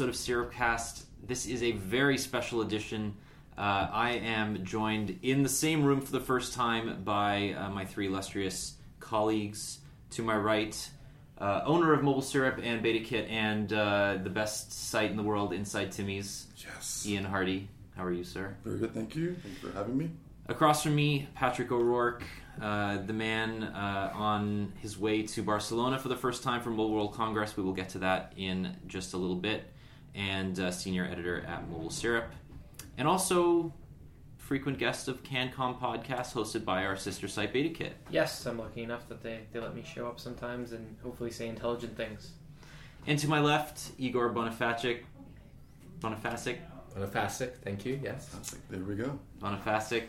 episode of Syrupcast. This is a very special edition. Uh, I am joined in the same room for the first time by uh, my three illustrious colleagues. To my right, uh, owner of Mobile Syrup and Beta Kit, and uh, the best site in the world, Inside Timmy's, Yes. Ian Hardy. How are you, sir? Very good, thank you. Thanks for having me. Across from me, Patrick O'Rourke, uh, the man uh, on his way to Barcelona for the first time from Mobile World Congress. We will get to that in just a little bit. And uh, senior editor at Mobile Syrup. And also frequent guest of CanCon podcast hosted by our sister site BetaKit. Yes, I'm lucky enough that they, they let me show up sometimes and hopefully say intelligent things. And to my left, Igor Bonifacic. Bonifacic? Bonifasic, thank you. Yes. That's there we go. Bonifacic.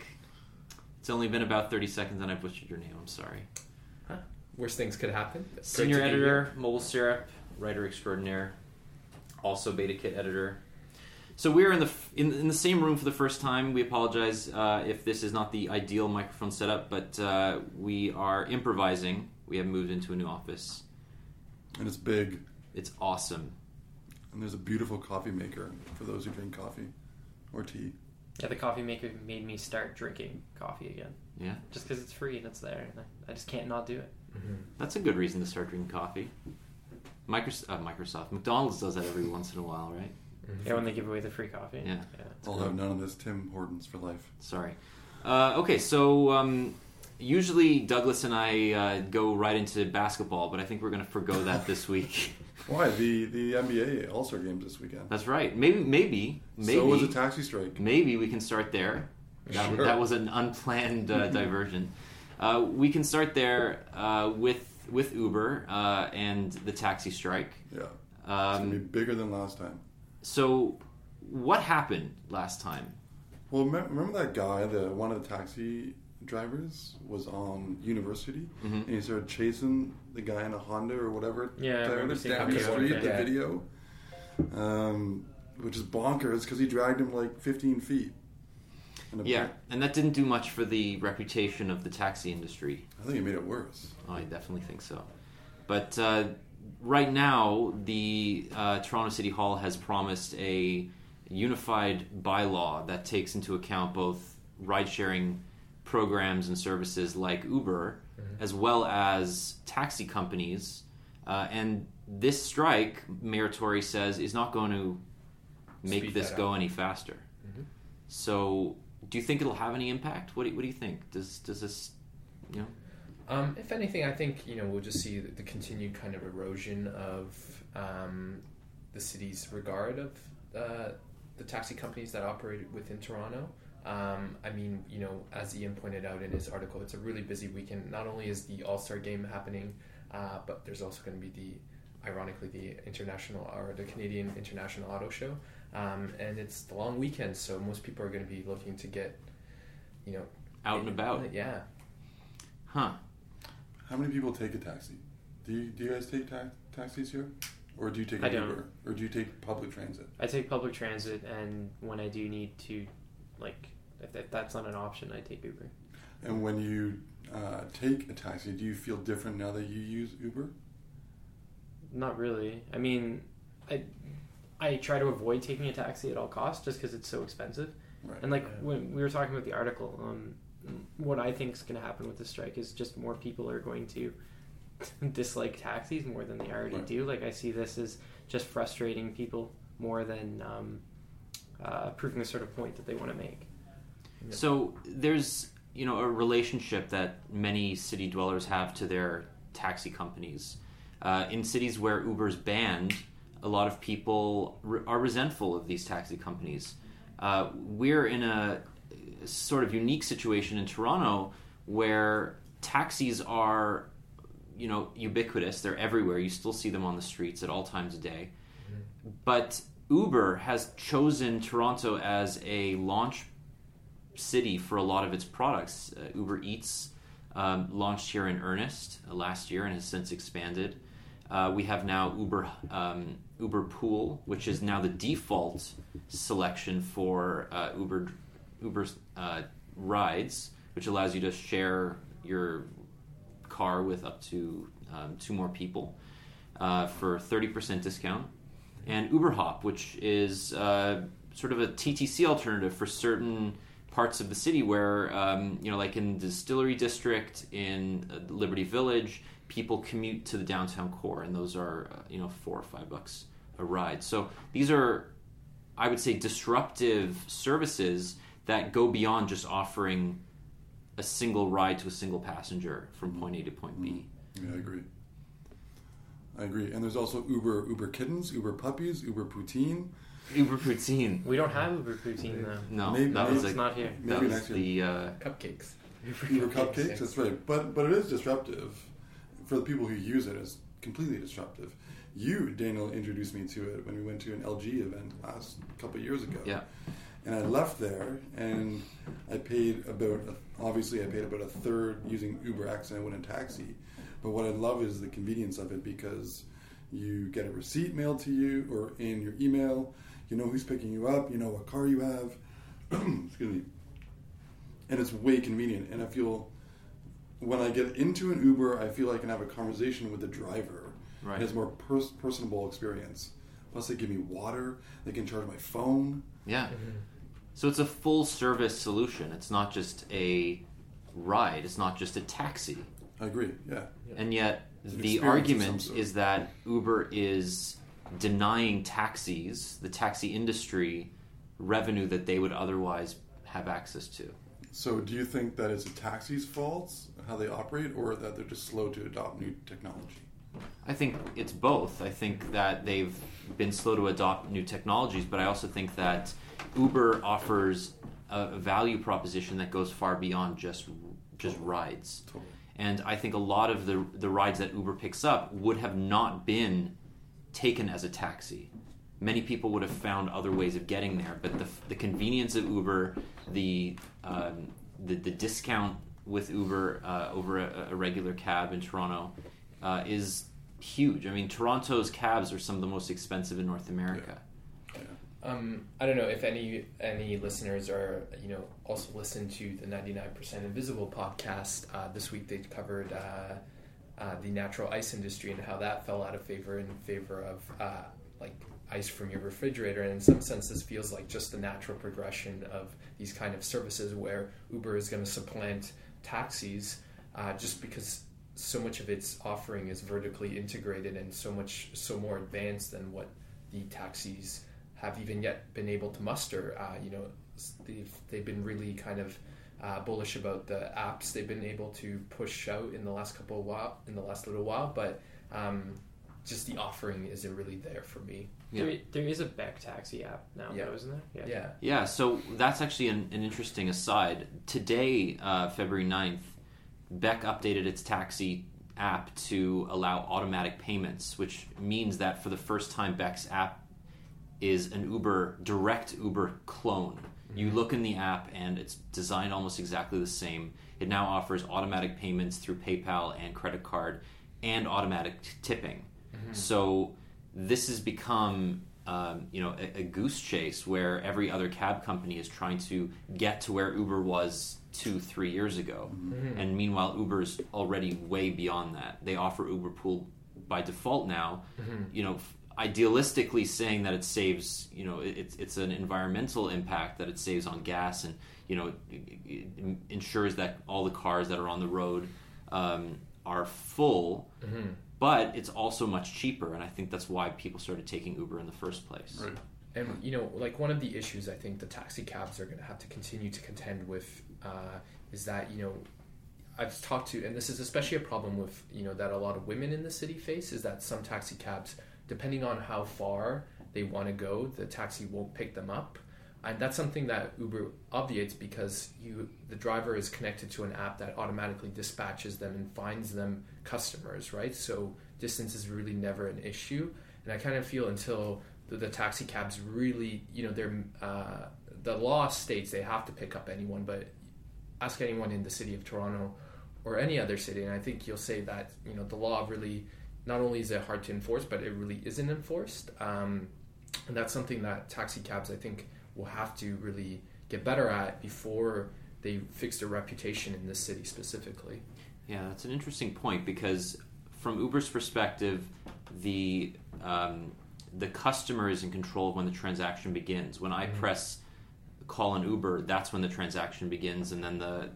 It's only been about 30 seconds and I butchered your name. I'm sorry. Huh? Worst things could happen. Senior editor, Mobile Syrup, writer extraordinaire, also Beta Kit editor. So we're in the in, in the same room for the first time. We apologize uh, if this is not the ideal microphone setup, but uh, we are improvising. We have moved into a new office. And it's big. It's awesome. And there's a beautiful coffee maker for those who drink coffee or tea. Yeah, the coffee maker made me start drinking coffee again. Yeah, Just because it's free and it's there. And I, I just can't not do it. that's a good reason to start drinking coffee. Microsoft, uh, Microsoft, McDonald's does that every once in a while, right? Yeah, when they give away the free coffee. Yeah. it's I'll cool. have none of this Tim Hortons for life. Sorry. Uh, okay, so um, usually Douglas and I uh, go right into basketball, but I think we're going to forego that this week. Why? The the NBA All Star games this weekend. That's right. Maybe, maybe, maybe, So was a taxi strike. maybe we can start there. That, Sure. that was an unplanned uh, diversion. Uh, we can start there uh, with with Uber uh, and the taxi strike. Yeah. It's gonna be Um, bigger than last time. so, what happened last time? Well, me- remember that guy, the one of the taxi drivers, was on University, Mm-hmm. and he started chasing the guy in a Honda or whatever. Yeah, I down, remember the that video. street. The Yeah. video, um, which is bonkers because he dragged him like 15 feet. And a- Yeah, and that didn't do much for the reputation of the taxi industry. I think it made it worse. Oh, I definitely think so. But uh, right now, the uh, Toronto City Hall has promised a unified bylaw that takes into account both ride sharing programs and services like Uber, as well as taxi companies. Uh, and this strike, Mayor Tory says, is not going to make Speed this go up. any faster. So, do you think it'll have any impact? What do you, what do you think? Does does this, you know? Um, if anything, I think you know we'll just see the, the continued kind of erosion of um, the city's regard of uh, the taxi companies that operate within Toronto. Um, I mean, you know, as Ian pointed out in his article, it's a really busy weekend. Not only is the All Star Game happening, uh, but there's also going to be the, ironically, the international or the Canadian International Auto Show, um, and it's the long weekend, so most people are going to be looking to get, you know, Out and about. Yeah. Huh. How many people take a taxi? Do you, do you guys take ta- taxis here? Or do you take I an don't. Uber? Or do you take public transit? I take public transit, and when I do need to, like, if, if that's not an option, I take Uber. And when you uh, take a taxi, do you feel different now that you use Uber? Not really. I mean, I I try to avoid taking a taxi at all costs just because it's so expensive. Right. And like when we were talking about the article, um, what I think is going to happen with the strike is just more people are going to dislike taxis more than they already Right. do. Like I see this as just frustrating people more than um, uh, proving the sort of point that they want to make. So there's you know a relationship that many city dwellers have to their taxi companies. Uh, in cities where Uber's banned, a lot of people re- are resentful of these taxi companies. Uh, we're in a sort of unique situation in Toronto where taxis are, you know, ubiquitous. They're everywhere. You still see them on the streets at all times of day. But Uber has chosen Toronto as a launch city for a lot of its products. Uh, Uber Eats um, launched here in earnest uh, last year and has since expanded. Uh, we have now Uber um, Uber Pool, which is now the default selection for uh, Uber Uber uh, rides, which allows you to share your car with up to um, two more people uh, for thirty percent discount, and Uber Hop, which is uh, sort of a TTC alternative for certain parts of the city where um, you know, like in the Distillery District, in uh, Liberty Village, people commute to the downtown core, and those are uh, you know four or five bucks a ride. So these are, I would say, disruptive services that go beyond just offering a single ride to a single passenger from point A to point B. Yeah, I agree. I agree. And there's also Uber Uber kittens, Uber puppies, Uber poutine. Uber Poutine. We don't have Uber Poutine though. No, Maybe- that maybe was It's a, not here. that Maybe was the uh, Cupcakes. Uber cupcakes. That's right. But but it is disruptive for the people who use it. It's completely disruptive. You, Daniel, introduced me to it when we went to an LG event last couple of years ago. yeah. And I left there, and I paid about obviously I paid about a third using Uber X, and I went in taxi. But what I love is the convenience of it because you get a receipt mailed to you or in your email. You know who's picking you up. You know what car you have. Excuse me. And it's way convenient. And I feel when I get into an Uber, I feel I can have a conversation with the driver. Right. And it's more pers- personable experience. Plus, they give me water. They can charge my phone. Yeah. Mm-hmm. So it's a full service solution. It's not just a ride, it's not just a taxi. I agree. Yeah. And yet, an the argument is that Uber is denying taxis, the taxi industry, revenue that they would otherwise have access to. So, do you think that it's a taxi's fault how they operate, or that they're just slow to adopt new technology? I think it's both. I think that they've been slow to adopt new technologies, but I also think that Uber offers a value proposition that goes far beyond just just rides. Totally. And I think a lot of the the rides that Uber picks up would have not been taken as a taxi. Many people would have found other ways of getting there, but the, the convenience of Uber, the um, the, the discount with Uber uh, over a, a regular cab in Toronto uh, is huge. I mean, Toronto's cabs are some of the most expensive in North America. Um, I don't know if any any listeners are you know also listen to the 99% Invisible podcast. Uh, this week they covered uh, uh, the natural ice industry and how that fell out of favor in favor of uh, like ice from your refrigerator. And in some sense, this feels like just the natural progression of these kind of services where Uber is going to supplant taxis uh, just because so much of its offering is vertically integrated and so much so more advanced than what the taxis have even yet been able to muster. Uh, you know, they've, they've been really kind of uh, bullish about the apps they've been able to push out in the last couple of while, in the last little while, but um, just the offering isn't really there for me. Yeah. There, there is a Beck taxi app now, Yeah. though, isn't there? Yeah. Yeah, so that's actually an, an interesting aside. Today, uh, February 9th, Beck updated its taxi app to allow automatic payments, which means that for the first time, Beck's app is an Uber, direct Uber clone. You mm-hmm. look in the app and it's designed almost exactly the same. It now offers automatic payments through PayPal and credit card and automatic t- tipping. Mm-hmm. So this has become um, you know a, a goose chase where every other cab company is trying to get to where Uber was two three years ago, and meanwhile Uber's already way beyond that. They offer Uber Pool by default now. You know. Idealistically, saying that it saves, you know, it's it's an environmental impact that it saves on gas, and you know, it, it ensures that all the cars that are on the road um, are full but it's also much cheaper and i think that's why people started taking uber in the first place Right. And you know, like one of the issues I think the taxi cabs are going to have to continue to contend with uh, is that you know, I've talked to, and this is especially a problem with you know that a lot of women in the city face is that some taxi cabs, depending on how far they want to go, the taxi won't pick them up, and that's something that Uber obviates because you the driver is connected to an app that automatically dispatches them and finds them customers, right? So distance is really never an issue, and I kind of feel until the, the taxi cabs really, you know, they're uh, the law states they have to pick up anyone, but ask anyone in the city of Toronto or any other city, and I think you'll say that you know the law really not only is it hard to enforce, but it really isn't enforced, um, and that's something that taxi cabs I think will have to really get better at before they fix their reputation in this city specifically. Yeah, that's an interesting point because from Uber's perspective, the um, the customer is in control of when the transaction begins. When I press call an Uber, that's when the transaction begins, and then the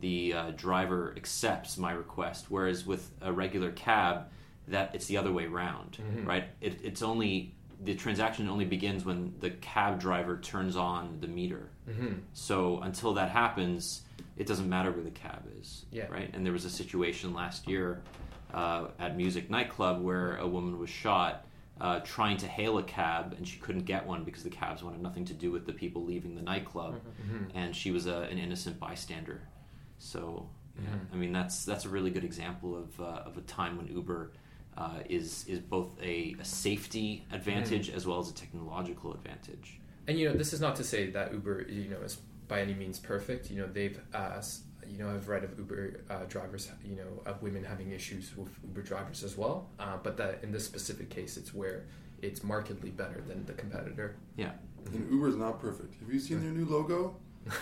the uh, driver accepts my request. Whereas with a regular cab, that it's the other way around, right? It, it's only the transaction only begins when the cab driver turns on the meter. So until that happens, it doesn't matter where the cab is, Yeah. right? And there was a situation last year uh, at Muzik Nightclub where a woman was shot. Uh, trying to hail a cab and she couldn't get one because the cabs wanted nothing to do with the people leaving the nightclub, and she was a, an innocent bystander. So, yeah, I mean that's that's a really good example of uh, of a time when Uber uh, is is both a, a safety advantage as well as a technological advantage. And you know, this is not to say that Uber, you know, is by any means perfect. You know, they've, uh, you know, I've read of Uber uh, drivers, you know, of women having issues with Uber drivers as well. Uh, but that in this specific case, it's where it's markedly better than the competitor. Yeah, And Uber's not perfect. Have you seen their new logo?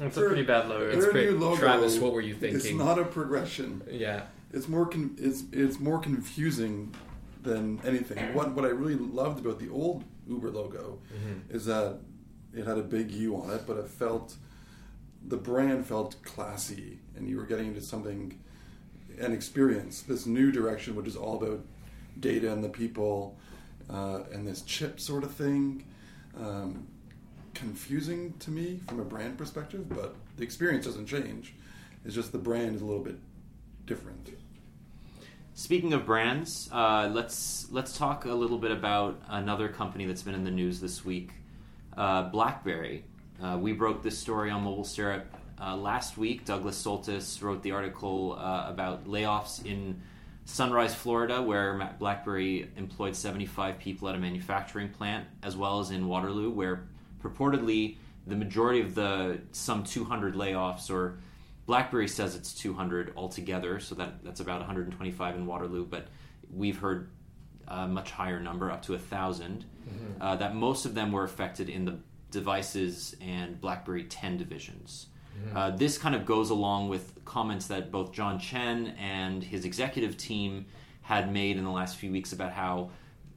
It's a pretty bad logo. their pretty- new logo Travis, what were you thinking? It's not a progression. Yeah, It's more con- it's it's more confusing than anything. What what I really loved about the old Uber logo is that it had a big U on it, but it felt the brand felt classy, and you were getting into something an experience. This new direction, which is all about data and the people, uh, and this chip sort of thing. Um, confusing to me from a brand perspective, but the experience doesn't change. It's just the brand is a little bit different. Speaking of brands, uh, let's let's talk a little bit about another company that's been in the news this week, uh, BlackBerry. Uh, we broke this story on Mobile Syrup uh, last week. Douglas Soltys wrote the article uh, about layoffs in Sunrise, Florida, where BlackBerry employed 75 people at a manufacturing plant, as well as in Waterloo, where purportedly the majority of the some 200 layoffs or BlackBerry says it's 200 altogether, so that that's about 125 in Waterloo, but we've heard a much higher number, up to a 1000 Uh, that most of them were affected in the devices and BlackBerry 10 divisions. Uh, this kind of goes along with comments that both John Chen and his executive team had made in the last few weeks about how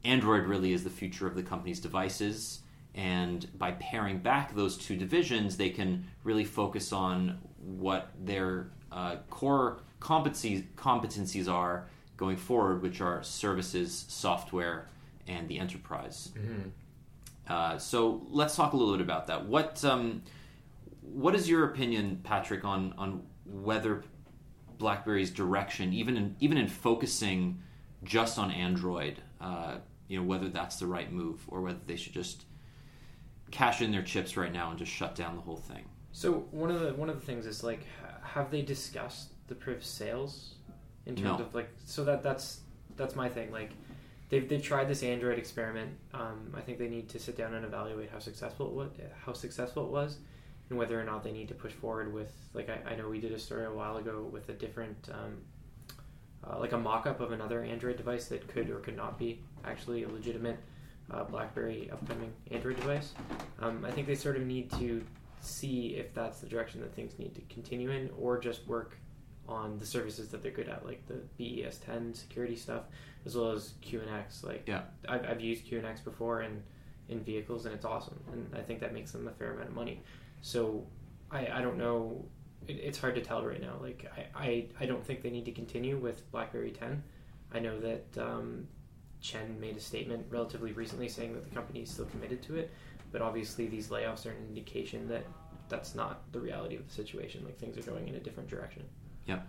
Android really is the future of the company's devices. And by paring back those two divisions, they can really focus on what their uh, core competencies, competencies are going forward, which are services, software, and the enterprise. Uh, so let's talk a little bit about that. What um, what is your opinion, Patrick, on on whether BlackBerry's direction, even in even in focusing just on Android, uh, you know, whether that's the right move or whether they should just cash in their chips right now and just shut down the whole thing? So one of the one of the things is like, have they discussed the Priv sales in terms No. of like? So that that's that's my thing. Like, they've they've tried this Android experiment. Um, I think they need to sit down and evaluate how successful it was, how successful it was, and whether or not they need to push forward with like I, I know we did a story a while ago with a different. Um, uh, like a mock-up of another Android device that could or could not be actually a legitimate uh, BlackBerry upcoming Android device. Um, I think they sort of need to see if that's the direction that things need to continue in, or just work on the services that they're good at, like the BES 10 security stuff, as well as QNX. Like, Yeah. I've, I've used QNX before in in vehicles, and it's awesome, and I think that makes them a fair amount of money. So, I, I don't know. It, it's hard to tell right now. Like, I, I, I don't think they need to continue with BlackBerry 10. I know that um, Chen made a statement relatively recently saying that the company is still committed to it, but obviously these layoffs are an indication that that's not the reality of the situation. Like things are going in a different direction. Yep.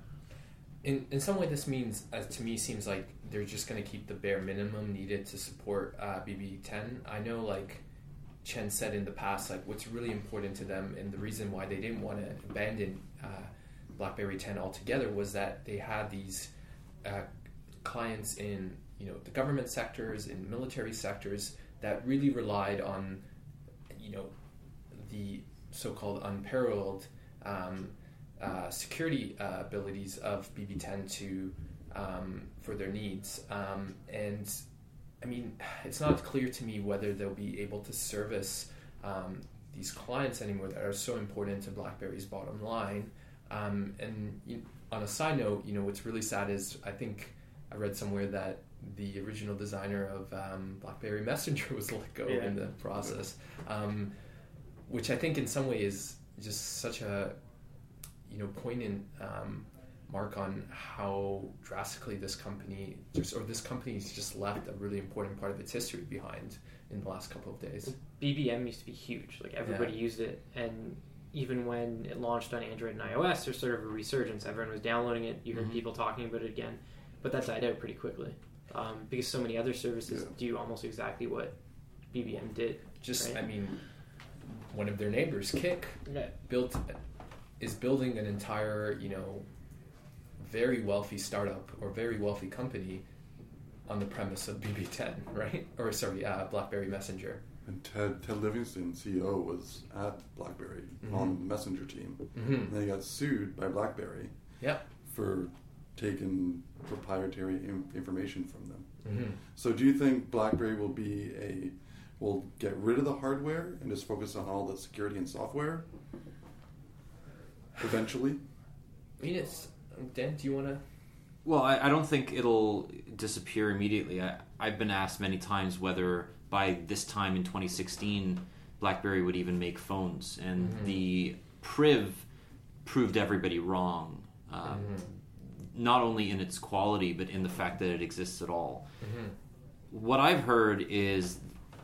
In in some way, this means, uh, to me, seems like they're just going to keep the bare minimum needed to support uh, BB10. I know, like Chen said in the past, like what's really important to them, and the reason why they didn't want to abandon uh, BlackBerry 10 altogether was that they had these uh, clients in you know the government sectors, in military sectors that really relied on you know the so-called unparalleled um, uh, security uh, abilities of BB10 to um, for their needs. Um, and I mean, it's not clear to me whether they'll be able to service um, these clients anymore that are so important to BlackBerry's bottom line. Um, and you, on a side note, you know, what's really sad is I think I read somewhere that the original designer of um, BlackBerry Messenger was let go Yeah. in the process, um, which I think in some way is just such a you know poignant um, mark on how drastically this company just or this company's just left a really important part of its history behind in the last couple of days. BBM used to be huge. Like everybody Yeah. used it, and even when it launched on Android and iOS, there's sort of a resurgence. Everyone was downloading it. You heard Mm-hmm. people talking about it again, but that died out pretty quickly um, because so many other services Yeah. do almost exactly what BBM did. Just Right. I mean, one of their neighbors, Kik, Yeah. built is building an entire you know very wealthy startup or very wealthy company on the premise of BB10, right? Or sorry, uh, BlackBerry Messenger. And Ted, Ted Livingston, CEO, was at BlackBerry Mm-hmm. on the Messenger team. And then he got sued by BlackBerry Yep. for taking proprietary in- information from them. Mm-hmm. So, do you think BlackBerry will be a will get rid of the hardware and just focus on all the security and software eventually? I mean, it's Dan. Do you want to? Well, I, I don't think it'll disappear immediately. I, I've been asked many times whether by this time in 2016, BlackBerry would even make phones, and the Priv proved everybody wrong. Um, Not only in its quality, but in the fact that it exists at all. Mm-hmm. What I've heard is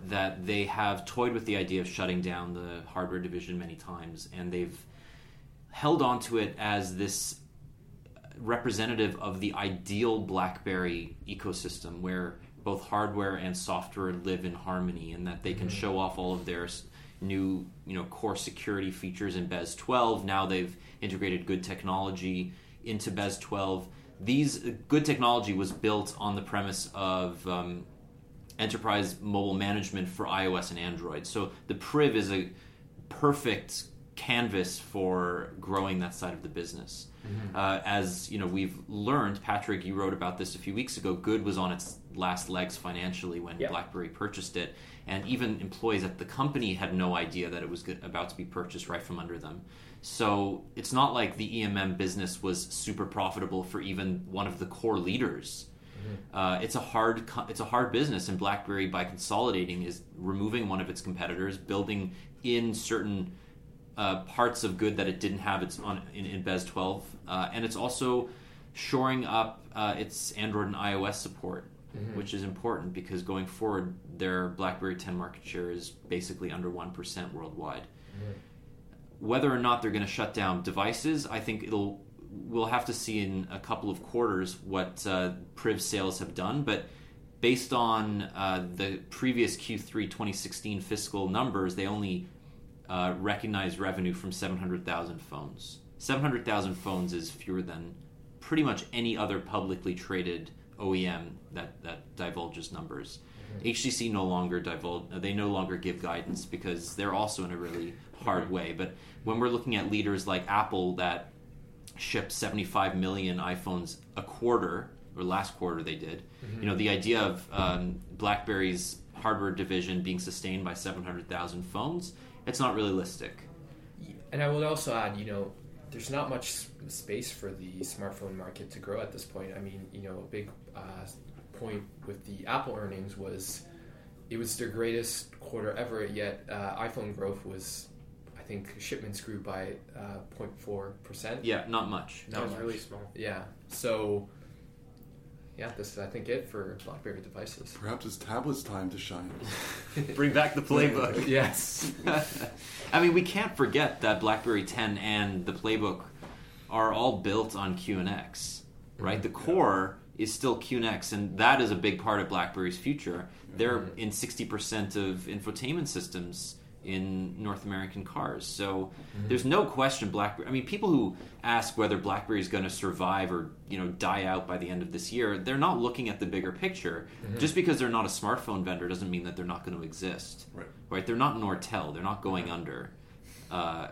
that they have toyed with the idea of shutting down the hardware division many times, and they've held on to it as this representative of the ideal BlackBerry ecosystem where both hardware and software live in harmony and that they can mm-hmm. show off all of their new you know core security features in BES 12 now they've integrated good technology into BES 12 these good technology was built on the premise of um, enterprise mobile management for iOS and Android so the Priv is a perfect canvas for growing that side of the business. Uh, as you know, we've learned, Patrick, you wrote about this a few weeks ago. Good was on its last legs financially when Yeah. BlackBerry purchased it, and even employees at the company had no idea that it was about to be purchased right from under them. So it's not like the EMM business was super profitable for even one of the core leaders. Uh, it's a hard co- it's a hard business, and BlackBerry by consolidating is removing one of its competitors, building in certain uh, parts of good that it didn't have its on in, in BES 12, uh, and it's also shoring up uh, its Android and iOS support, which is important because going forward, their BlackBerry 10 market share is basically under one percent worldwide. Whether or not they're going to shut down devices, I think it'll we'll have to see in a couple of quarters what uh, Priv sales have done, but. Based on uh, the previous Q3 2016 fiscal numbers, they only uh, recognized revenue from 700,000 phones. 700,000 phones is fewer than pretty much any other publicly traded OEM that, that divulges numbers. HTC no longer divulge, they no longer give guidance because they're also in a really hard way. But when we're looking at leaders like Apple that ship 75 million iPhones a quarter, or last quarter they did, you know, the idea of um, BlackBerry's hardware division being sustained by 700,000 phones, it's not realistic. And I would also add, you know, there's not much space for the smartphone market to grow at this point. I mean, you know, a big uh, point with the Apple earnings was it was their greatest quarter ever. Yet uh, iPhone growth was, think, shipments grew by uh, 0.4 percent. Yeah, not much. That was really small. Yeah. So, yeah, this is I think it for BlackBerry devices. Perhaps it's tablet's time to shine. Bring back the playbook. Yes. I mean, we can't forget that BlackBerry 10 and the playbook are all built on QNX, right? The core is still QNX, and that is a big part of BlackBerry's future. They're in 60% of infotainment systems in North American cars. So there's no question BlackBerry. I mean, people who ask whether BlackBerry is going to survive or you know die out by the end of this year, they're not looking at the bigger picture. Just because they're not a smartphone vendor doesn't mean that they're not going to exist. Right. Right? They're not Nortel. They're not going under. Uh,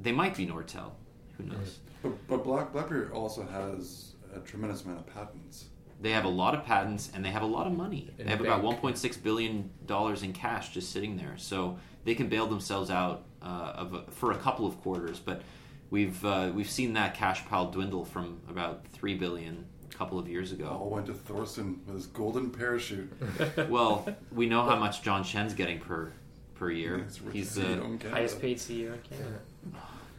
they might be Nortel. Who knows? But, but Black, BlackBerry also has a tremendous amount of patents. They have a lot of patents and they have a lot of money. In they have the about 1.6 billion dollars in cash just sitting there, so they can bail themselves out uh, of a, for a couple of quarters. But we've uh, we've seen that cash pile dwindle from about three billion a couple of years ago. All went to Thorsten with his golden parachute. well, we know how much John Chen's getting per per year. It's He's the uh. Highest paid CEO in Canada.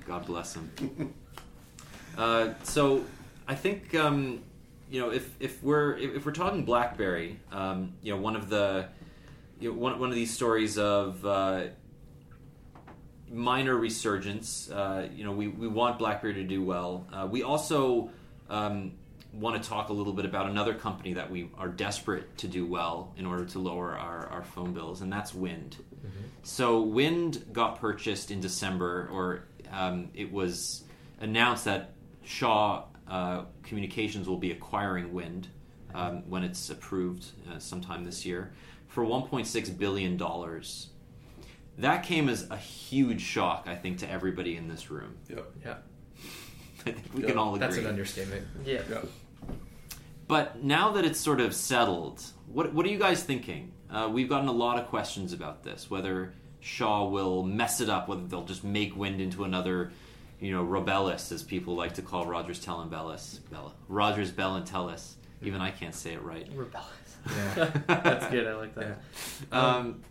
God bless him. uh, so I think um, you know if if we're if, if we're talking BlackBerry, um, you know one of the you know, one one of these stories of uh, minor resurgence. Uh, you know we we want BlackBerry to do well. Uh, we also um, want to talk a little bit about another company that we are desperate to do well in order to lower our, our phone bills, and that's Wind. So Wind got purchased in December, or um, it was announced that Shaw uh, Communications will be acquiring Wind um, when it's approved uh, sometime this year for 1.6 billion dollars. That came as a huge shock, I think, to everybody in this room. Yep. yeah. I think we Yeah, can all agree. That's an understatement. Yeah. Yeah. But now that it's sort of settled, what what are you guys thinking? Uh, we've gotten a lot of questions about this. Whether Shaw will mess it up, whether they'll just make Wind into another, you know, Robellis, as people like to call Rogers Tell and Bellis, Bella, Rogers Bell and Tellis. Even I can't say it right. Rebellious. Yeah. That's good. I like that. Um,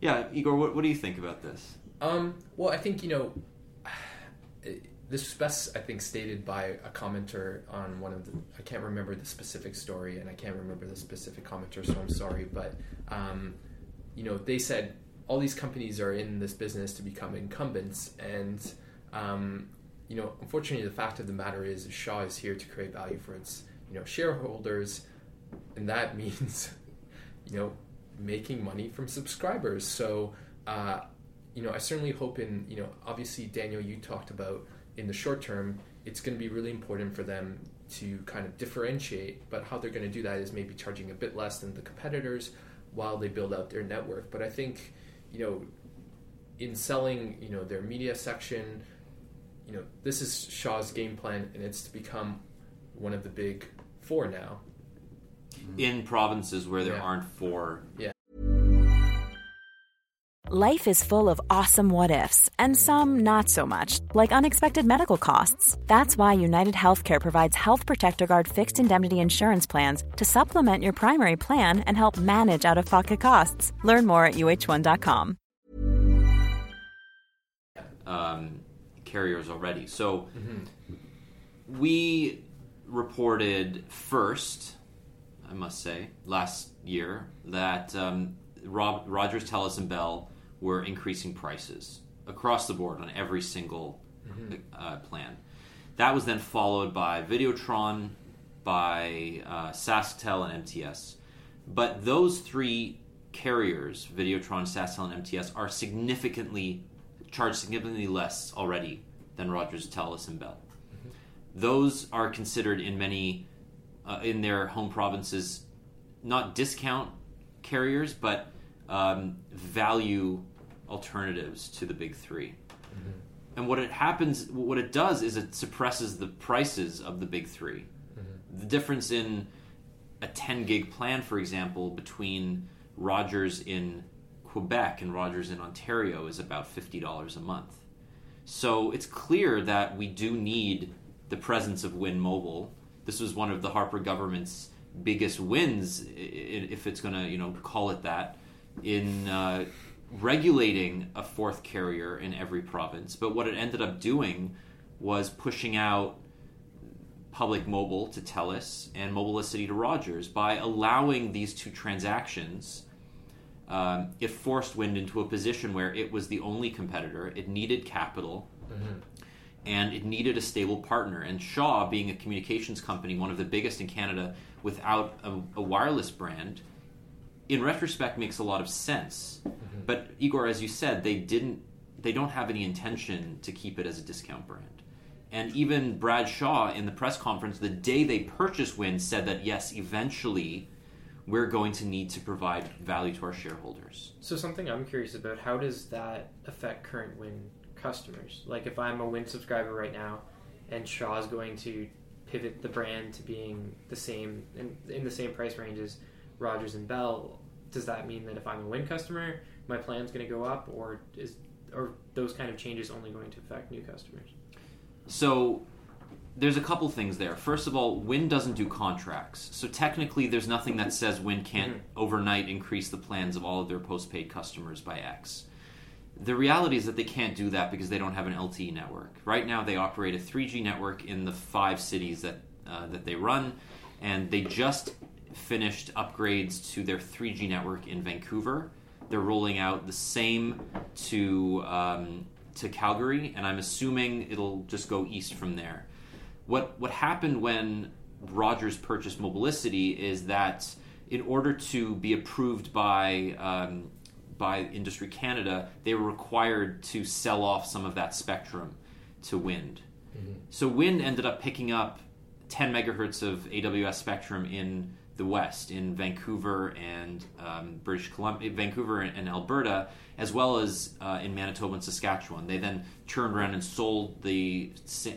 yeah, Igor, what, what do you think about this? Um, well, I think you know this was best, I think, stated by a commenter on one of the. I can't remember the specific story, and I can't remember the specific commenter, so I'm sorry. But um, you know, they said all these companies are in this business to become incumbents, and um, you know, unfortunately, the fact of the matter is, Shaw is here to create value for its you know shareholders, and that means you know making money from subscribers. So. Uh, you know, I certainly hope in, you know, obviously, Daniel, you talked about in the short term, it's going to be really important for them to kind of differentiate, but how they're going to do that is maybe charging a bit less than the competitors while they build out their network. But I think, you know, in selling, you know, their media section, you know, this is Shaw's game plan, and it's to become one of the big four now. In provinces where there Yeah. aren't four Yeah. Life is full of awesome what ifs, and some not so much, like unexpected medical costs. That's why United Healthcare provides Health Protector Guard fixed indemnity insurance plans to supplement your primary plan and help manage out of pocket costs. Learn more at uh1.com. um, carriers already. So we reported first, I must say, last year that um, Rob, Rogers, Telus, and Bell were increasing prices across the board on every single uh, plan. That was then followed by Videotron, by uh, SaskTel, and MTS. But those three carriers, Videotron, SaskTel, and MTS, are significantly charged significantly less already than Rogers, Telus, and Bell. Those are considered in many uh, in their home provinces not discount carriers, but um, value alternatives to the big 3 And what it happens, what it does is it suppresses the prices of the big 3 The difference in a 10 gig plan, for example, between Rogers in Quebec and Rogers in Ontario is about $50 a month. So it's clear that we do need the presence of Wind Mobile. This was one of the Harper government's biggest wins, if it's going to, you know, call it that, in uh, regulating a fourth carrier in every province. But what it ended up doing was pushing out Public Mobile to Telus and Mobilicity to Rogers. By allowing these two transactions, um, it forced Wind into a position where it was the only competitor. It needed capital, and it needed a stable partner. And Shaw, being a communications company, one of the biggest in Canada, without a, a wireless brand, in retrospect makes a lot of sense. Mm-hmm. But Igor, as you said, they didn't. They don't have any intention to keep it as a discount brand. And even Brad Shaw in the press conference the day they purchased Wind said that yes, eventually we're going to need to provide value to our shareholders. So something I'm curious about, how does that affect current Wind customers? Like if I'm a Wind subscriber right now and Shaw's going to pivot the brand to being the same in, in the same price range as Rogers and Bell, does that mean that if I'm a Wind customer, my plan's going to go up or is or those kind of changes only going to affect new customers? So there's a couple things there. First of all, Wind doesn't do contracts. So technically there's nothing that says Wind can't mm-hmm. overnight increase the plans of all of their postpaid customers by X. The reality is that they can't do that because they don't have an LTE network. Right now they operate a 3G network in the 5 cities that uh, that they run and they just finished upgrades to their 3G network in Vancouver. They're rolling out the same to um, to Calgary, and I'm assuming it'll just go east from there. What what happened when Rogers purchased Mobilicity is that in order to be approved by um, by Industry Canada, they were required to sell off some of that spectrum to Wind. So Wind ended up picking up 10 megahertz of AWS spectrum in the West, in Vancouver and um, British Columbia, Vancouver and Alberta, as well as uh, in Manitoba and Saskatchewan. They then turned around and sold the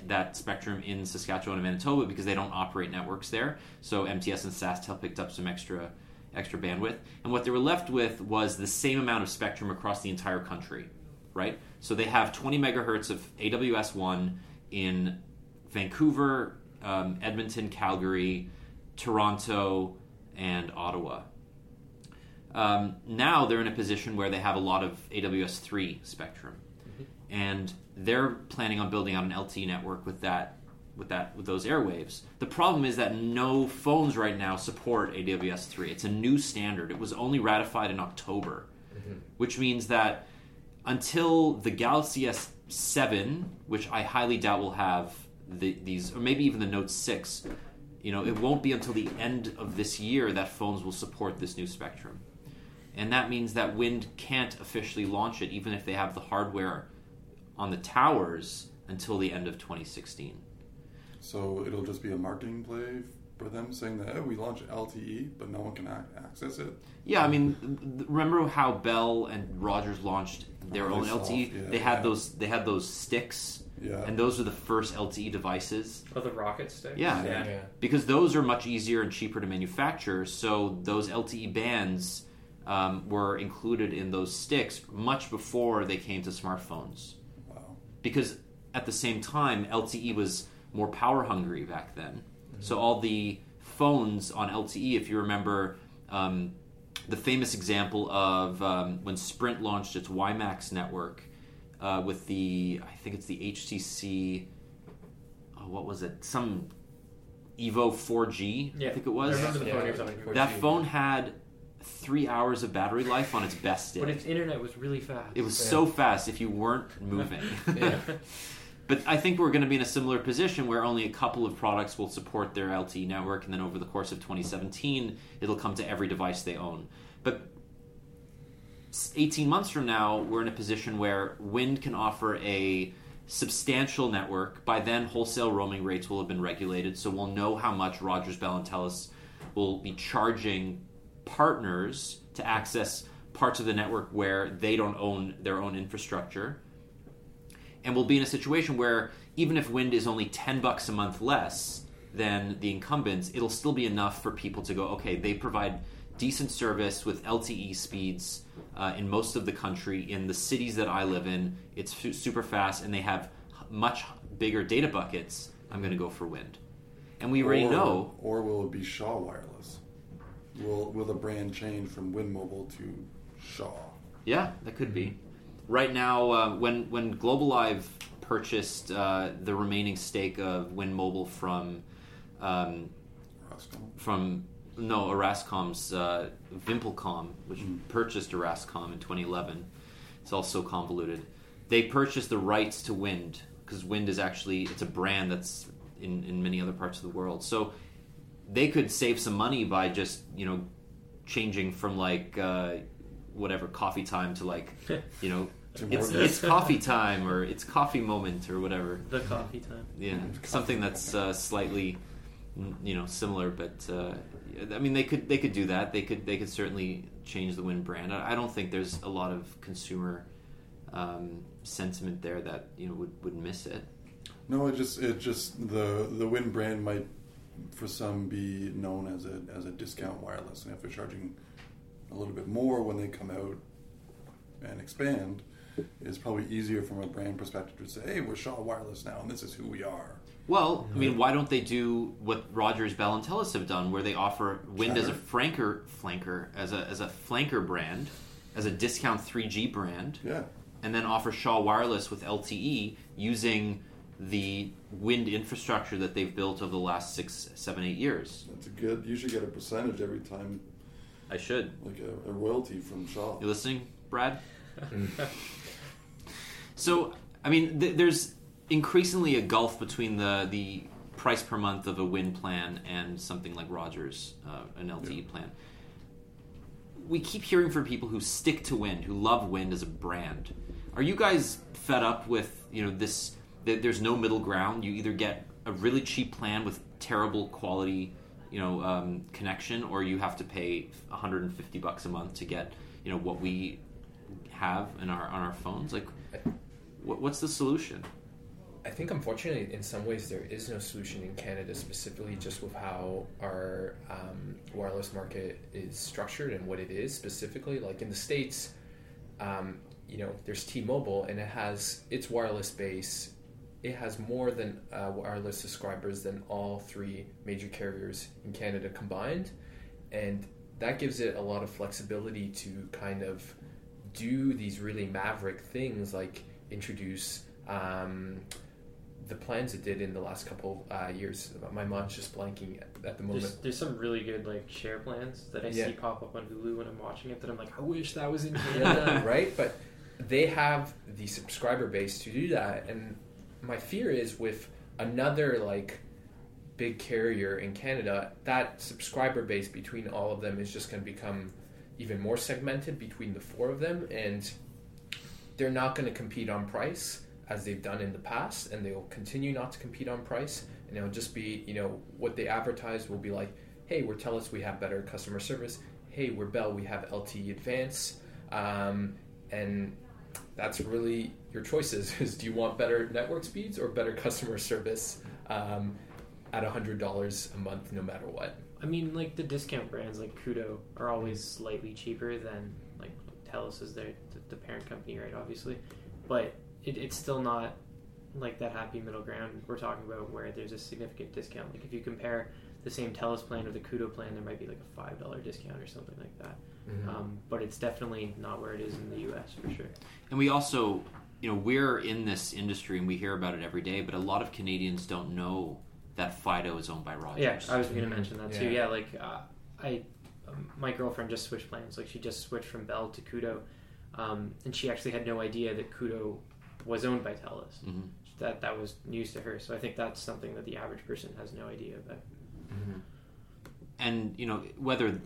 that spectrum in Saskatchewan and Manitoba because they don't operate networks there. So MTS and SaskTel picked up some extra extra bandwidth, and what they were left with was the same amount of spectrum across the entire country, right? So they have 20 megahertz of AWS one in Vancouver, um, Edmonton, Calgary, Toronto, and Ottawa. Um, now they're in a position where they have a lot of AWS 3 spectrum, and they're planning on building out an LTE network with that, with that, with those airwaves. The problem is that no phones right now support AWS 3. It's a new standard. It was only ratified in October, mm-hmm. which means that until the Galaxy S7, which I highly doubt will have the, these, or maybe even the Note 6, you know, it won't be until the end of this year that phones will support this new spectrum. And that means that Wind can't officially launch it, even if they have the hardware on the towers, until the end of 2016. So it'll just be a marketing play for them saying that oh, we launch LTE, but no one can ac- access it. Yeah, I mean, remember how Bell and Rogers launched their Oh, own soft- LTE? yeah, they had yeah. those. They had those sticks, Yeah. and those were the first LTE devices. Oh, the rocket stick. Yeah. Yeah. because those are much easier and cheaper to manufacture. So those LTE bands um, were included in those sticks much before they came to smartphones. Wow. Because at the same time, LTE was more power hungry back then. So all the phones on LTE, if you remember. Um, the famous example of um, when Sprint launched its WiMAX network uh, with the, I think it's the HTC, oh, what was it? Some Evo 4G, Yeah. I think it was. I remember the Yeah, phone you're talking. That phone had three hours of battery life on its best day. But its internet was really fast. It was so fast if you weren't moving. Yeah. but I think we're going to be in a similar position where only a couple of products will support their LTE network, and then over the course of 2017, it'll come to every device they own. But 18 months from now, we're in a position where Wind can offer a substantial network. By then, wholesale roaming rates will have been regulated, so we'll know how much Rogers, Bell, and Telus will be charging partners to access parts of the network where they don't own their own infrastructure. And we'll be in a situation where even if Wind is only 10 bucks a month less than the incumbents, it'll still be enough for people to go, okay, they provide decent service with LTE speeds uh, in most of the country. In the cities that I live in, it's su- super fast and they have much bigger data buckets. I'm going to go for Wind. And we already or, know Or will it be Shaw Wireless? Will Will the brand change from Wind Mobile to Shaw? Yeah, that could be. Right now, uh, when when Globalive purchased uh, the remaining stake of Wind Mobile from um, from no Orascom's uh, Vimpelcom, which purchased Erascom in 2011. It's all so convoluted. They purchased the rights to Wind because Wind is actually it's a brand that's in in many other parts of the world. So they could save some money by just you know changing from like uh, whatever coffee time to like you know it's, it's coffee time or it's coffee moment or whatever. The coffee time. Yeah, something that's uh, slightly, mm, you know, similar. But uh, I mean, they could they could do that. They could they could certainly change the Wind brand. I, I don't think there's a lot of consumer um, sentiment there that you know would, would miss it. No, it just it just the the Wind brand might for some be known as a as a discount wireless, and if they're charging a little bit more when they come out and expand, it's probably easier from a brand perspective to say, "Hey, we're Shaw Wireless now, and this is who we are." Well, I mean, why don't they do what Rogers, Bell, and Telus have done, where they offer Wind as a Chatr. flanker, flanker as a as a flanker brand, as a discount 3G brand, Yeah, and then offer Shaw Wireless with LTE using the Wind infrastructure that they've built over the last six, seven, eight years. that's a good. You should get a percentage every time, I should. like a, a royalty from Shaw. You listening, Brad? so, I mean, th- there's increasingly a gulf between the the price per month of a Wind plan and something like Rogers, uh, an LTE plan. We keep hearing from people who stick to Wind, who love Wind as a brand. Are you guys fed up with you know this? That there's no middle ground. You either get a really cheap plan with terrible quality, you know, um, connection, or you have to pay 150 bucks a month to get you know what we have in our on our phones. Like, what, what's the solution? I think, unfortunately, in some ways, there is no solution in Canada, specifically just with how our um, wireless market is structured and what it is specifically. Like in the States, um, you know, there's T Mobile and it has its wireless base. It has more than uh, wireless subscribers than all three major carriers in Canada combined. And that gives it a lot of flexibility to kind of do these really maverick things like introduce um, the plans it did in the last couple uh, years. My mind's just blanking at, at the moment. There's, there's some really good like share plans that I Yeah. see pop up on Hulu when I'm watching it that I'm like, I wish that was in Canada. right? But they have the subscriber base to do that, and my fear is with another like big carrier in Canada, that subscriber base between all of them is just going to become even more segmented between the four of them, and they're not going to compete on price as they've done in the past, and they'll continue not to compete on price, and it'll just be you know what they advertise will be like, hey, we're Telus, we have better customer service. Hey, we're Bell, we have LTE Advance, um, and that's really your choices. Is do you want better network speeds or better customer service um, at hundred dollars a month, no matter what? I mean, like the discount brands like Koodo are always slightly cheaper than like Telus is their the, the parent company, right? Obviously, but it, it's still not like that happy middle ground we're talking about where there's a significant discount. Like if you compare the same Telus plan or the Koodo plan, there might be like a five dollar discount or something like that. Um, but it's definitely not where it is in the U.S. for sure. And we also, you know, we're in this industry and we hear about it every day, but a lot of Canadians don't know that Fido is owned by Rogers. Yeah, I was going to mention that too. Yeah. Yeah, like uh, I, um, my girlfriend just switched plans. Like she just switched from Bell to Koodo, um, and she actually had no idea that Koodo was owned by Telus. Mhm. That that was news to her. So I think that's something that the average person has no idea about. and you know whether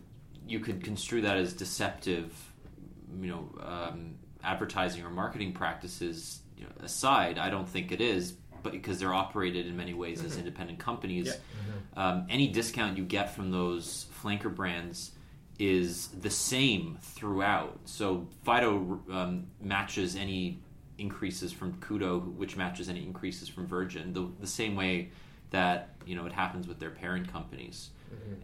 you could construe that as deceptive, you know, um, advertising or marketing practices you know, aside, I don't think it is. But because they're operated in many ways as independent companies, um, any discount you get from those flanker brands is the same throughout. So Fido um, matches any increases from Koodo, which matches any increases from Virgin, the, the same way that you know it happens with their parent companies.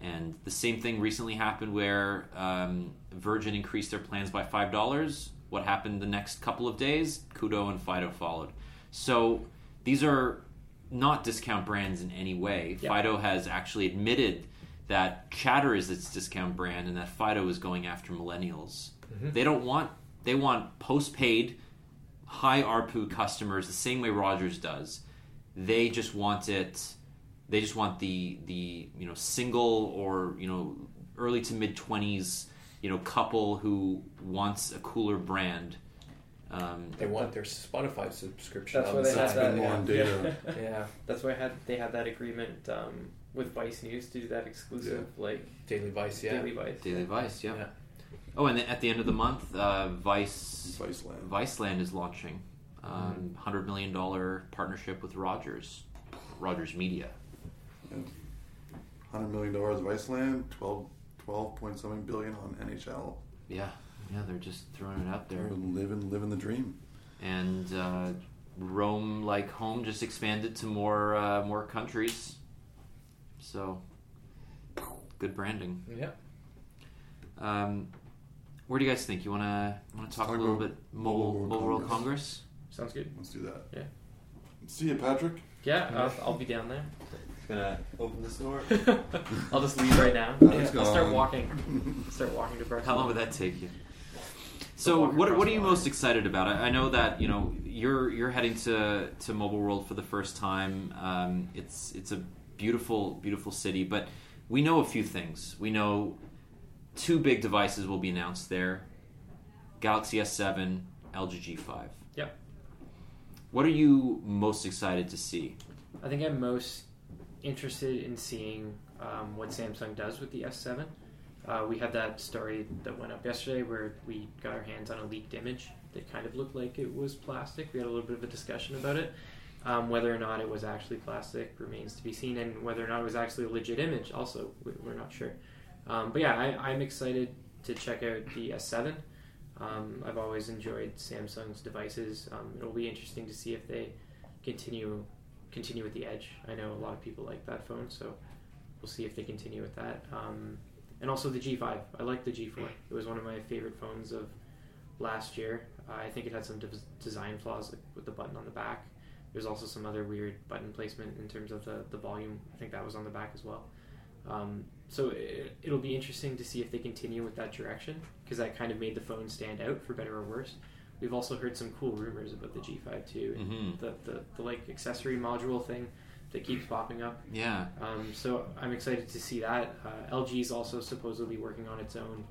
And the same thing recently happened where um, Virgin increased their plans by five dollars. What happened the next couple of days? Koodo and Fido followed. So these are not discount brands in any way. Yeah. Fido has actually admitted that Chatr is its discount brand and that Fido is going after millennials. Mm-hmm. They don't want they want postpaid, high ARPU customers the same way Rogers does. They just want it They just want the the you know single or you know early to mid twenties you know couple who wants a cooler brand. Um, They want their Spotify subscription. That's why they have side. that. Spend more data. Yeah, That's why I had they had that agreement um, with Vice News to do that exclusive like Daily Vice. Yeah, Daily Vice. Daily Vice, yeah. Yeah. Oh, and at the end of the month, uh, Vice Viceland. Viceland is launching um, hundred million dollar partnership with Rogers, Rogers Media. Hundred million dollars Viceland, 12, 12 point something billion on NHL. Yeah, yeah, they're just throwing it out there. They're living living the dream. and uh, Roam, like home, just expanded to more uh, more countries. So good branding. yeah. Um, where do you guys think you want to want to talk a little bit mobile Mobile World mobile World Congress. Congress? Sounds good. Let's do that. Yeah. See you, Patrick. Yeah, I'll, I'll be down there. Gonna open this door. I'll just leave right now. Let's I'll go start walking. Start walking to Barcelona. How long would that take you? So what, what are you most excited about? I, I know that you know you're you're heading to, to Mobile World for the first time. Um, it's it's a beautiful beautiful city, but we know a few things. We know two big devices will be announced there: Galaxy S7, LG G5. Yep. What are you most excited to see? I think I'm most interested in seeing um, what Samsung does with the S7. Uh, we had that story that went up yesterday where we got our hands on a leaked image that kind of looked like it was plastic. We had a little bit of a discussion about it. Um, whether or not it was actually plastic remains to be seen, and whether or not it was actually a legit image, also, we- we're not sure. Um, but yeah, I, I'm excited to check out the S7. Um, I've always enjoyed Samsung's devices. Um, it'll be interesting to see if they continue continue with the Edge. I know a lot of people like that phone, so we'll see if they continue with that. And also the G5. I like the G4. It was one of my favorite phones of last year. Uh, I think it had some de- design flaws like with the button on the back. There's also some other weird button placement in terms of the, the volume. I think that was on the back as well. Um, so it, it'll be interesting to see if they continue with that direction because that kind of made the phone stand out for better or worse. We've also heard some cool rumors about the G5 too. and Mhm. The, the the like accessory module thing that keeps popping up. Yeah, Um, so I'm excited to see that. Uh, LG is also supposedly working on its own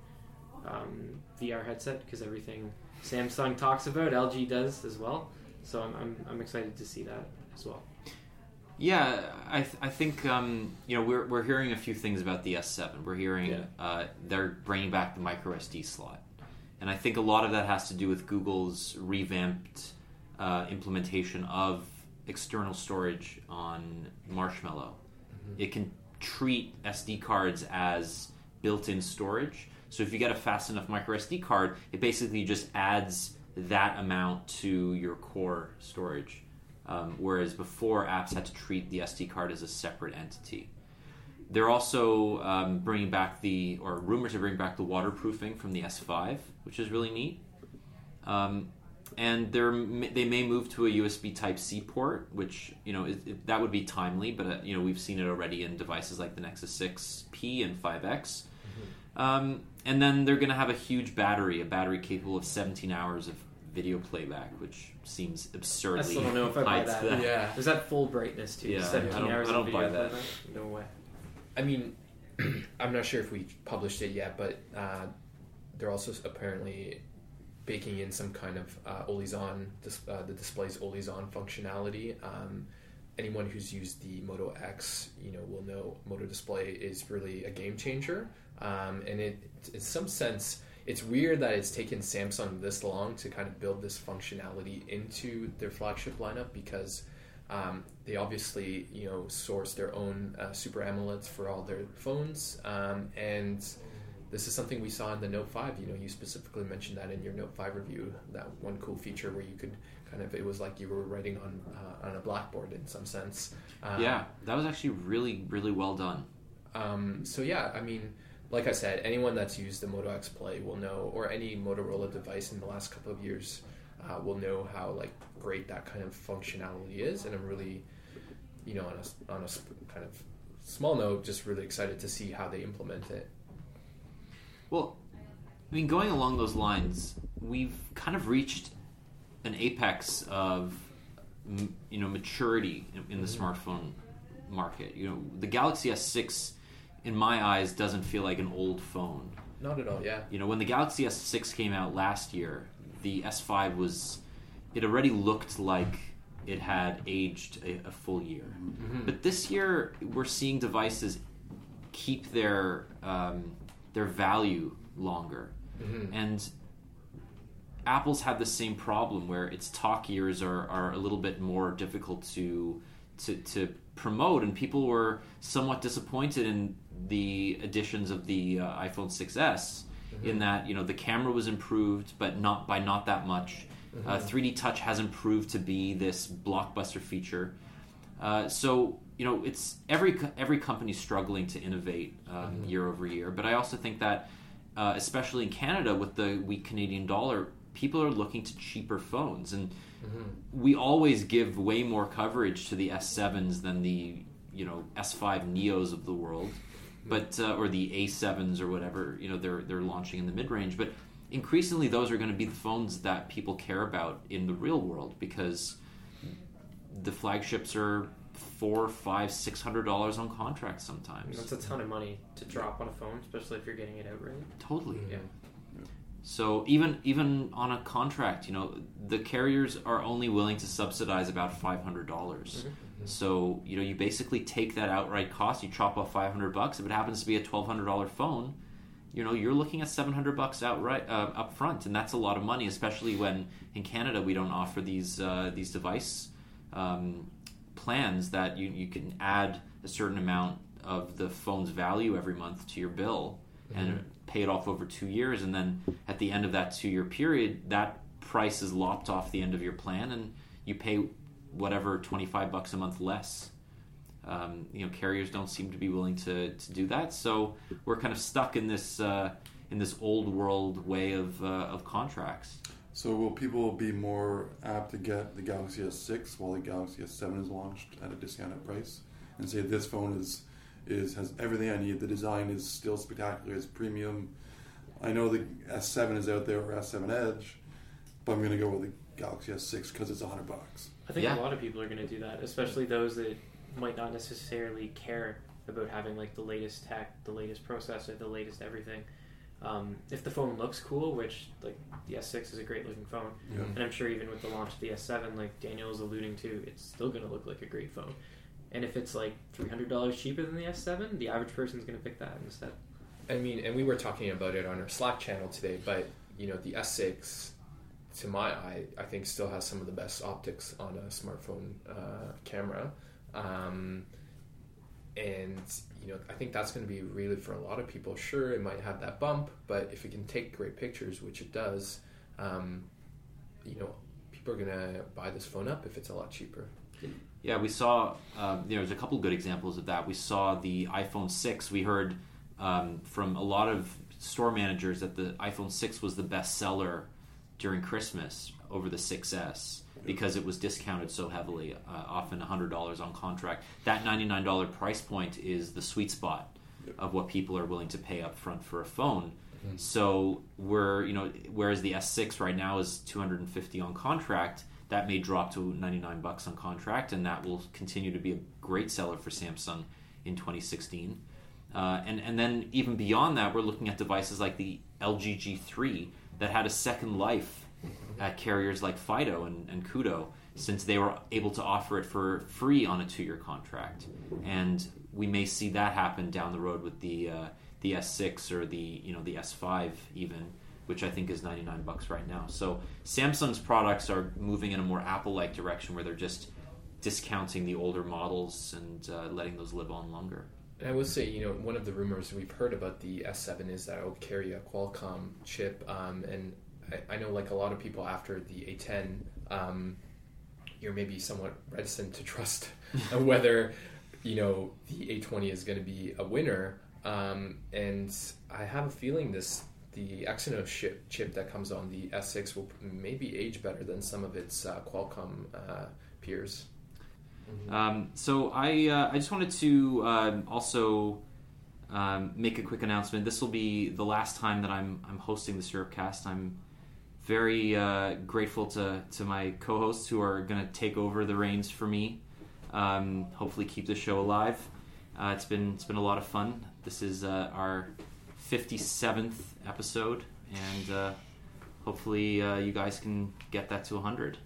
um, VR headset because everything Samsung talks about, LG does as well. So I'm, I'm, I'm excited to see that as well. Yeah, I, th- I think um, you know we're, we're hearing a few things about the S7. We're hearing Yeah. uh, they're bringing back the micro SD slot, and I think a lot of that has to do with Google's revamped uh, implementation of external storage on Marshmallow. It can treat SD cards as built-in storage. So if you get a fast enough micro SD card, it basically just adds that amount to your core storage. Um, whereas before, apps had to treat the SD card as a separate entity. They're also um, bringing back the, or rumored to bring back the waterproofing from the S5, which is really neat. Um, and they're, they may move to a USB Type C port, which you know it, it, that would be timely. But uh, you know we've seen it already in devices like the Nexus 6P and 5X. Um, and then they're going to have a huge battery, a battery capable of 17 hours of video playback, which seems I absurdly still don't know if I buy tied to that. Yeah. There's that full brightness too. Yeah, 17 I don't- hours I don't of video buy that. playback? No way. I mean, I'm not sure if we published it yet, but uh, they're also apparently baking in some kind of uh, always on dis- uh, the display's always on functionality. Um, anyone who's used the Moto X, you know, will know Moto Display is really a game changer. Um, and it, in some sense, it's weird that it's taken Samsung this long to kind of build this functionality into their flagship lineup because um, they obviously, you know, source their own uh, Super AMOLEDs for all their phones, um, and this is something we saw in the Note 5. You know, you specifically mentioned that in your Note 5 review, that one cool feature where you could kind of, it was like you were writing on uh, on a blackboard in some sense. Um, Yeah, that was actually really, really well done. um, so yeah, I mean, like I said, anyone that's used the Moto X Play will know, or any Motorola device in the last couple of years uh, will know how like great that kind of functionality is, and I'm really, you know, on a on a kind of small note, just really excited to see how they implement it. Well, I mean, going along those lines, we've kind of reached an apex of, you know, maturity in, in the smartphone market. You know, the Galaxy S6, in my eyes, doesn't feel like an old phone. Not at all. Yeah. You know, when the Galaxy S6 came out last year, the S5 was it already looked like it had aged a, a full year. But this year, we're seeing devices keep their um, their value longer, and Apple's had the same problem where its tock years are, are a little bit more difficult to, to to promote, and people were somewhat disappointed in the additions of the uh, iPhone 6s. In that, you know, the camera was improved, but not by not that much. Uh, 3D Touch hasn't proved to be this blockbuster feature. Uh, so you know, it's every every company's struggling to innovate um, year over year. But I also think that, uh, especially in Canada with the weak Canadian dollar, people are looking to cheaper phones, and we always give way more coverage to the S7s than the you know S5 Neos of the world, but uh, or the A7s or whatever you know they're they're launching in the mid range, but. Increasingly, those are going to be the phones that people care about in the real world because the flagships are four, five, six hundred dollars on contract sometimes. That's a ton of money to drop on a phone, especially if you're getting it outright. Totally. Yeah. So even even on a contract, you know, the carriers are only willing to subsidize about five hundred dollars. So you know, you basically take that outright cost, you chop off five hundred bucks. If it happens to be a twelve hundred dollar phone, you know, you're looking at seven hundred bucks outright uh, up front, and that's a lot of money, especially when in Canada we don't offer these uh, these device um, plans that you you can add a certain amount of the phone's value every month to your bill and pay it off over two years, and then at the end of that two year period, that price is lopped off the end of your plan, and you pay whatever twenty five bucks a month less. Um, you know, carriers don't seem to be willing to, to do that, so we're kind of stuck in this uh, in this old world way of uh, of contracts. So will people be more apt to get the Galaxy S6 while the Galaxy S7 is launched at a discounted price, and say this phone is is has everything I need. The design is still spectacular. It's premium. I know the S7 is out there or S7 Edge, but I'm going to go with the Galaxy S6 because it's hundred bucks. I think Yeah. a lot of people are going to do that, especially those that might not necessarily care about having like the latest tech, the latest processor, the latest everything. Um, if the phone looks cool, which like the S6 is a great looking phone, Yeah. and I'm sure even with the launch of the S7, like Daniel was alluding to, it's still going to look like a great phone. And if it's like three hundred dollars cheaper than the S7, the average person's going to pick that instead. I mean, and we were talking about it on our Slack channel today, but you know, the S6, to my eye, I think still has some of the best optics on a smartphone uh, camera, um, and you know, I think that's going to be really for a lot of people. Sure, it might have that bump, but if it can take great pictures, which it does, um, you know, people are going to buy this phone up if it's a lot cheaper. Yeah, we saw. Um, there's a couple good examples of that. We saw the iPhone six. We heard um, from a lot of store managers that the iPhone six was the best seller during Christmas over the 6S because it was discounted so heavily, uh, often hundred dollars on contract. That ninety nine dollar price point is the sweet spot of what people are willing to pay up front for a phone. So we're you know whereas the S6 right now is 250 on contract, that may drop to 99 bucks on contract, and that will continue to be a great seller for Samsung in 2016. Uh, and and then even beyond that, we're looking at devices like the LG G3 that had a second life at carriers like Fido and, and Koodo, since they were able to offer it for free on a two-year contract. And we may see that happen down the road with the uh, the S6 or the you know the S5 even, which I think is 99 bucks right now. So Samsung's products are moving in a more Apple-like direction where they're just discounting the older models and uh, letting those live on longer. And I will say, you know, one of the rumors we've heard about the S7 is that it will carry a Qualcomm chip. Um, and I, I know, like a lot of people after the 810, um, you're maybe somewhat reticent to trust whether, you know, the 820 is going to be a winner. Um, and I have a feeling this the Exynos chip, chip that comes on the S6 will maybe age better than some of its uh, Qualcomm uh, peers. Um, so I uh, I just wanted to um, also um, make a quick announcement. This will be the last time that I'm I'm hosting the Syrupcast. I'm very uh, grateful to to my co-hosts who are going to take over the reins for me. Um, hopefully, keep the show alive. Uh, it's been it's been a lot of fun. This is uh, our 57th episode, and uh, hopefully, uh, you guys can get that to 100.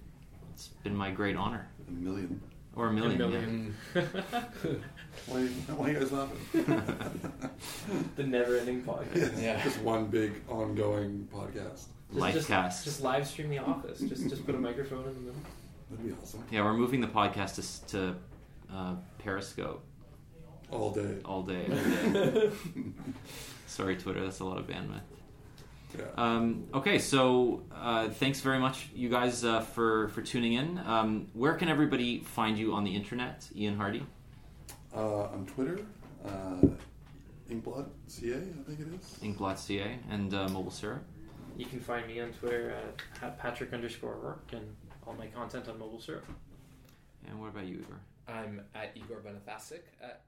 It's been my great honor, A million. Or a million. A million. Why, why are you guys laughing? the never-ending podcast. Yeah. Just one big ongoing podcast. Yeah. Just, Livecast. just, just live stream the office. Just just put a microphone in the middle. That'd be awesome. Yeah, we're moving the podcast to, to uh, Periscope All day. all day. Every day. Sorry, Twitter. That's a lot of bandwidth. Yeah. Um, okay, so uh, thanks very much, you guys, uh, for for tuning in. Um, where can everybody find you on the internet, Ian Hardy? Uh, on Twitter, uh, Inkblot CA, I think it is. Inkblot.ca and uh, Mobile Syrup. You can find me on Twitter at, at Patrick underscore ORourke and all my content on Mobile Syrup. And what about you, Igor? I'm at Igor Bonifacic at twitter.com.